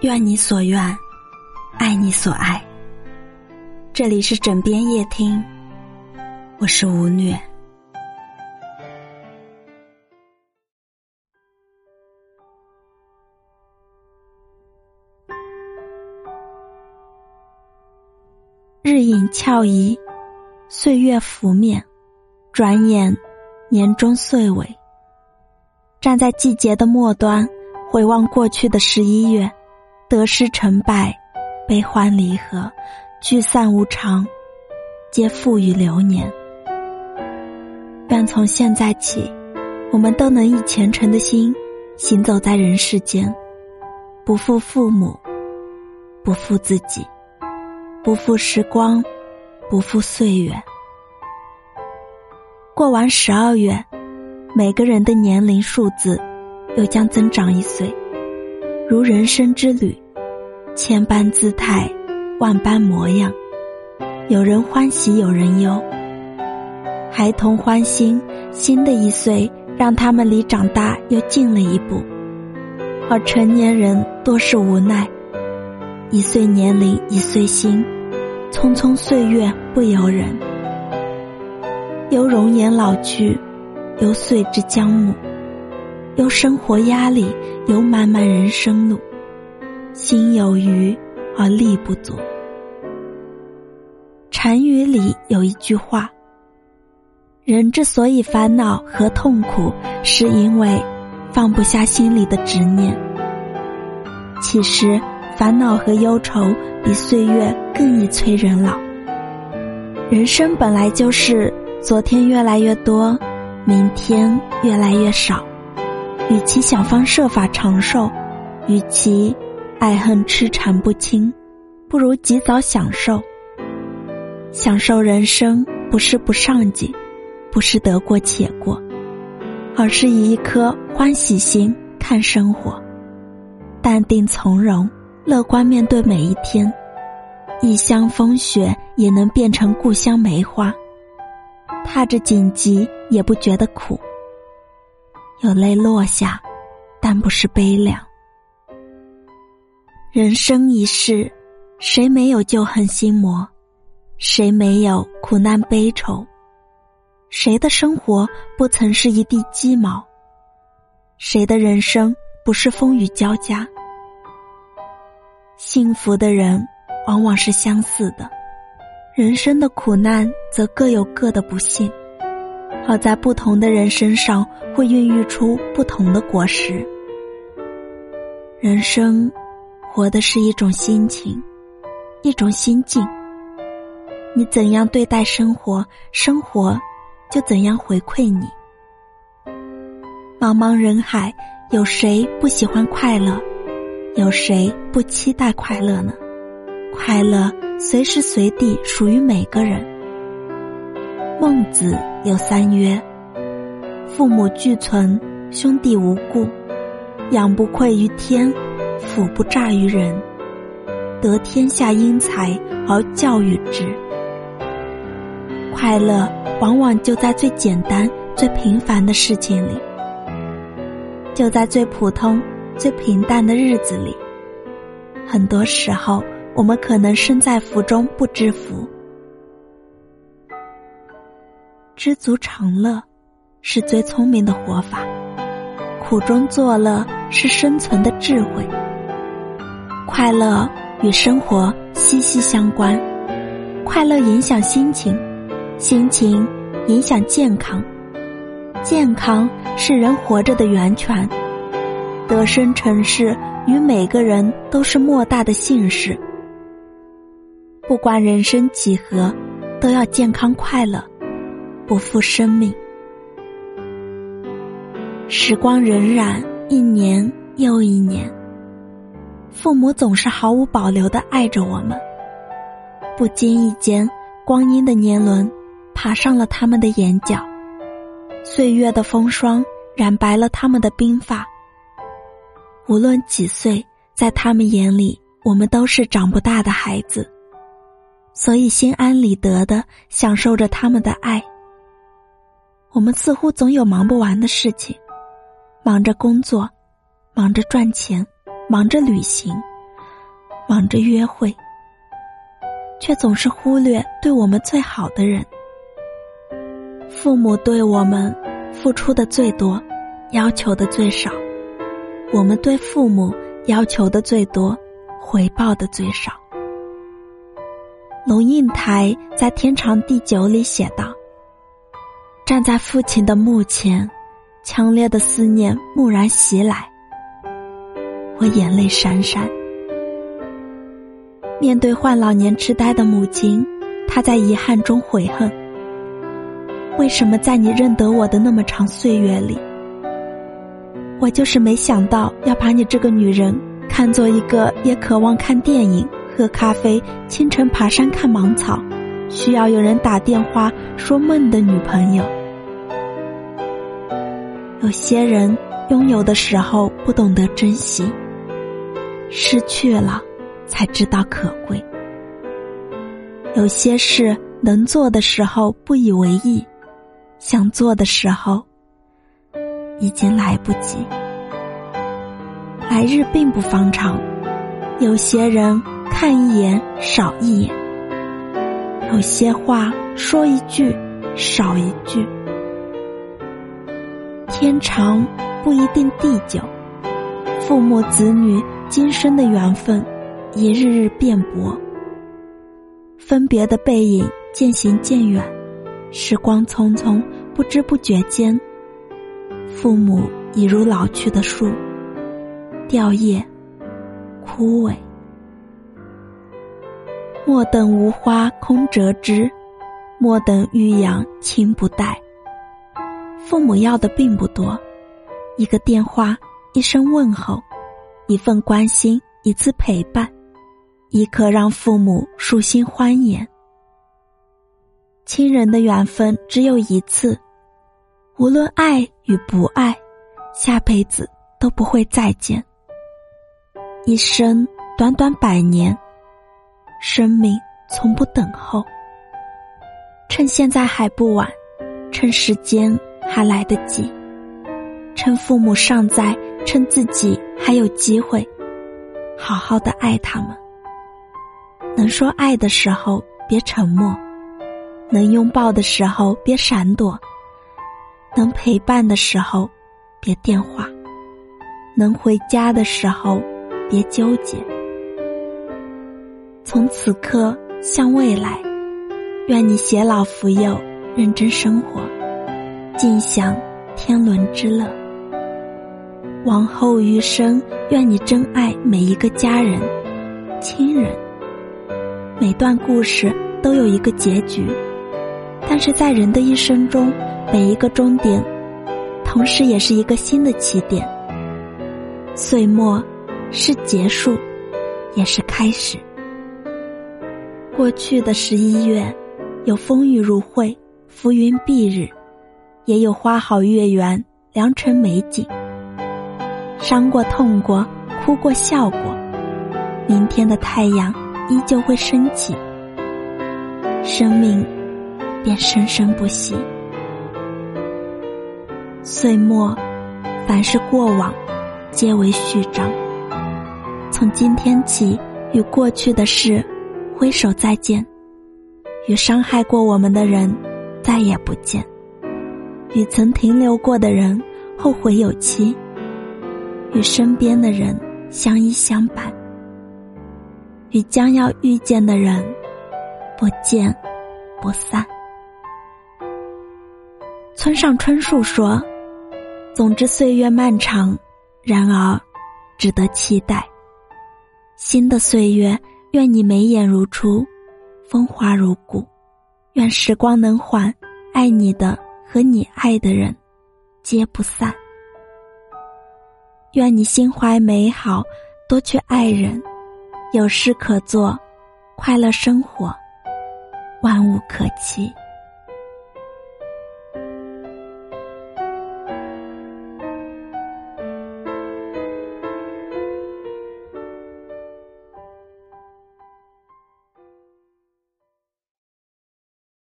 愿你所愿，爱你所爱。这里是枕边夜听，我是吴虐。日影翘移，岁月拂面，转眼年终岁尾。站在季节的末端，回望过去的十一月，得失成败，悲欢离合，聚散无常，皆付与流年。愿从现在起，我们都能以虔诚的心，行走在人世间，不负父母，不负自己。不负时光，不负岁月。过完十二月，每个人的年龄数字又将增长一岁。如人生之旅，千般姿态，万般模样，有人欢喜，有人忧。孩童欢欣，新的一岁让他们离长大又近了一步；而成年人多是无奈。一岁年龄一岁心，匆匆岁月不由人。由容颜老去，由岁之将暮，有生活压力，有漫漫人生路。心有余而力不足。禅语里有一句话：人之所以烦恼和痛苦，是因为放不下心里的执念。其实。烦恼和忧愁比岁月更易催人老。人生本来就是昨天越来越多，明天越来越少。与其想方设法长寿，与其爱恨痴缠不清，不如及早享受。享受人生不是不上进，不是得过且过，而是以一颗欢喜心看生活，淡定从容。乐观面对每一天，异乡风雪也能变成故乡梅花。踏着荆棘也不觉得苦。有泪落下，但不是悲凉。人生一世，谁没有旧恨心魔？谁没有苦难悲愁？谁的生活不曾是一地鸡毛？谁的人生不是风雨交加？幸福的人，往往是相似的；人生的苦难则各有各的不幸，而在不同的人身上，会孕育出不同的果实。人生，活的是一种心情，一种心境。你怎样对待生活，生活就怎样回馈你。茫茫人海，有谁不喜欢快乐？有谁不期待快乐呢？快乐随时随地属于每个人。孟子有三曰：父母俱存，兄弟无故，养不愧于天，俯不诈于人，得天下英才而教育之。快乐往往就在最简单、最平凡的事情里，就在最普通。最平淡的日子里，很多时候我们可能身在福中不知福。知足常乐，是最聪明的活法；苦中作乐，是生存的智慧。快乐与生活息息相关，快乐影响心情，心情影响健康，健康是人活着的源泉。得生成世，与每个人都是莫大的幸事。不管人生几何，都要健康快乐，不负生命。时光荏苒，一年又一年，父母总是毫无保留的爱着我们。不经意间，光阴的年轮爬上了他们的眼角，岁月的风霜染白了他们的鬓发。无论几岁，在他们眼里，我们都是长不大的孩子，所以心安理得的享受着他们的爱。我们似乎总有忙不完的事情，忙着工作，忙着赚钱，忙着旅行，忙着约会，却总是忽略对我们最好的人。父母对我们付出的最多，要求的最少；我们对父母要求的最多，回报的最少。龙应台在《天长地久》里写道：“站在父亲的墓前，强烈的思念蓦然袭来，我眼泪潸潸。面对患老年痴呆的母亲，他在遗憾中悔恨：为什么在你认得我的那么长岁月里，我就是没想到要把你这个女人看作一个也渴望看电影。”喝咖啡，清晨爬山看芒草，需要有人打电话说梦的女朋友。有些人拥有的时候不懂得珍惜，失去了才知道可贵。有些事能做的时候不以为意，想做的时候已经来不及。来日并不方长，有些人。看一眼少一眼，有些话说一句少一句。天长不一定地久，父母子女今生的缘分一日日变薄，分别的背影渐行渐远，时光匆匆，不知不觉间，父母已如老去的树，掉叶，枯萎。莫等无花空折枝，莫等玉养亲不待。父母要的并不多，一个电话，一声问候，一份关心，一次陪伴，亦可让父母舒心欢颜。亲人的缘分只有一次，无论爱与不爱，下辈子都不会再见。一生短短百年。生命从不等候，趁现在还不晚，趁时间还来得及，趁父母尚在，趁自己还有机会，好好的爱他们。能说爱的时候别沉默，能拥抱的时候别闪躲，能陪伴的时候别电话，能回家的时候别纠结。从此刻向未来，愿你偕老扶幼，认真生活，尽享天伦之乐。往后余生，愿你珍爱每一个家人、亲人。每段故事都有一个结局，但是在人的一生中，每一个终点，同时也是一个新的起点。岁末是结束，也是开始。过去的十一月，有风雨如晦、浮云蔽日，也有花好月圆、良辰美景。伤过、痛过、哭过、笑过，明天的太阳依旧会升起，生命便生生不息。岁末，凡是过往，皆为序章。从今天起，与过去的事。挥手再见，与伤害过我们的人再也不见；与曾停留过的人后会有期；与身边的人相依相伴；与将要遇见的人不见不散。村上春树说：“总之，岁月漫长，然而值得期待。新的岁月。”愿你眉眼如初，风华如故。愿时光能缓，爱你的和你爱的人，皆不散。愿你心怀美好，多去爱人，有事可做，快乐生活，万物可期。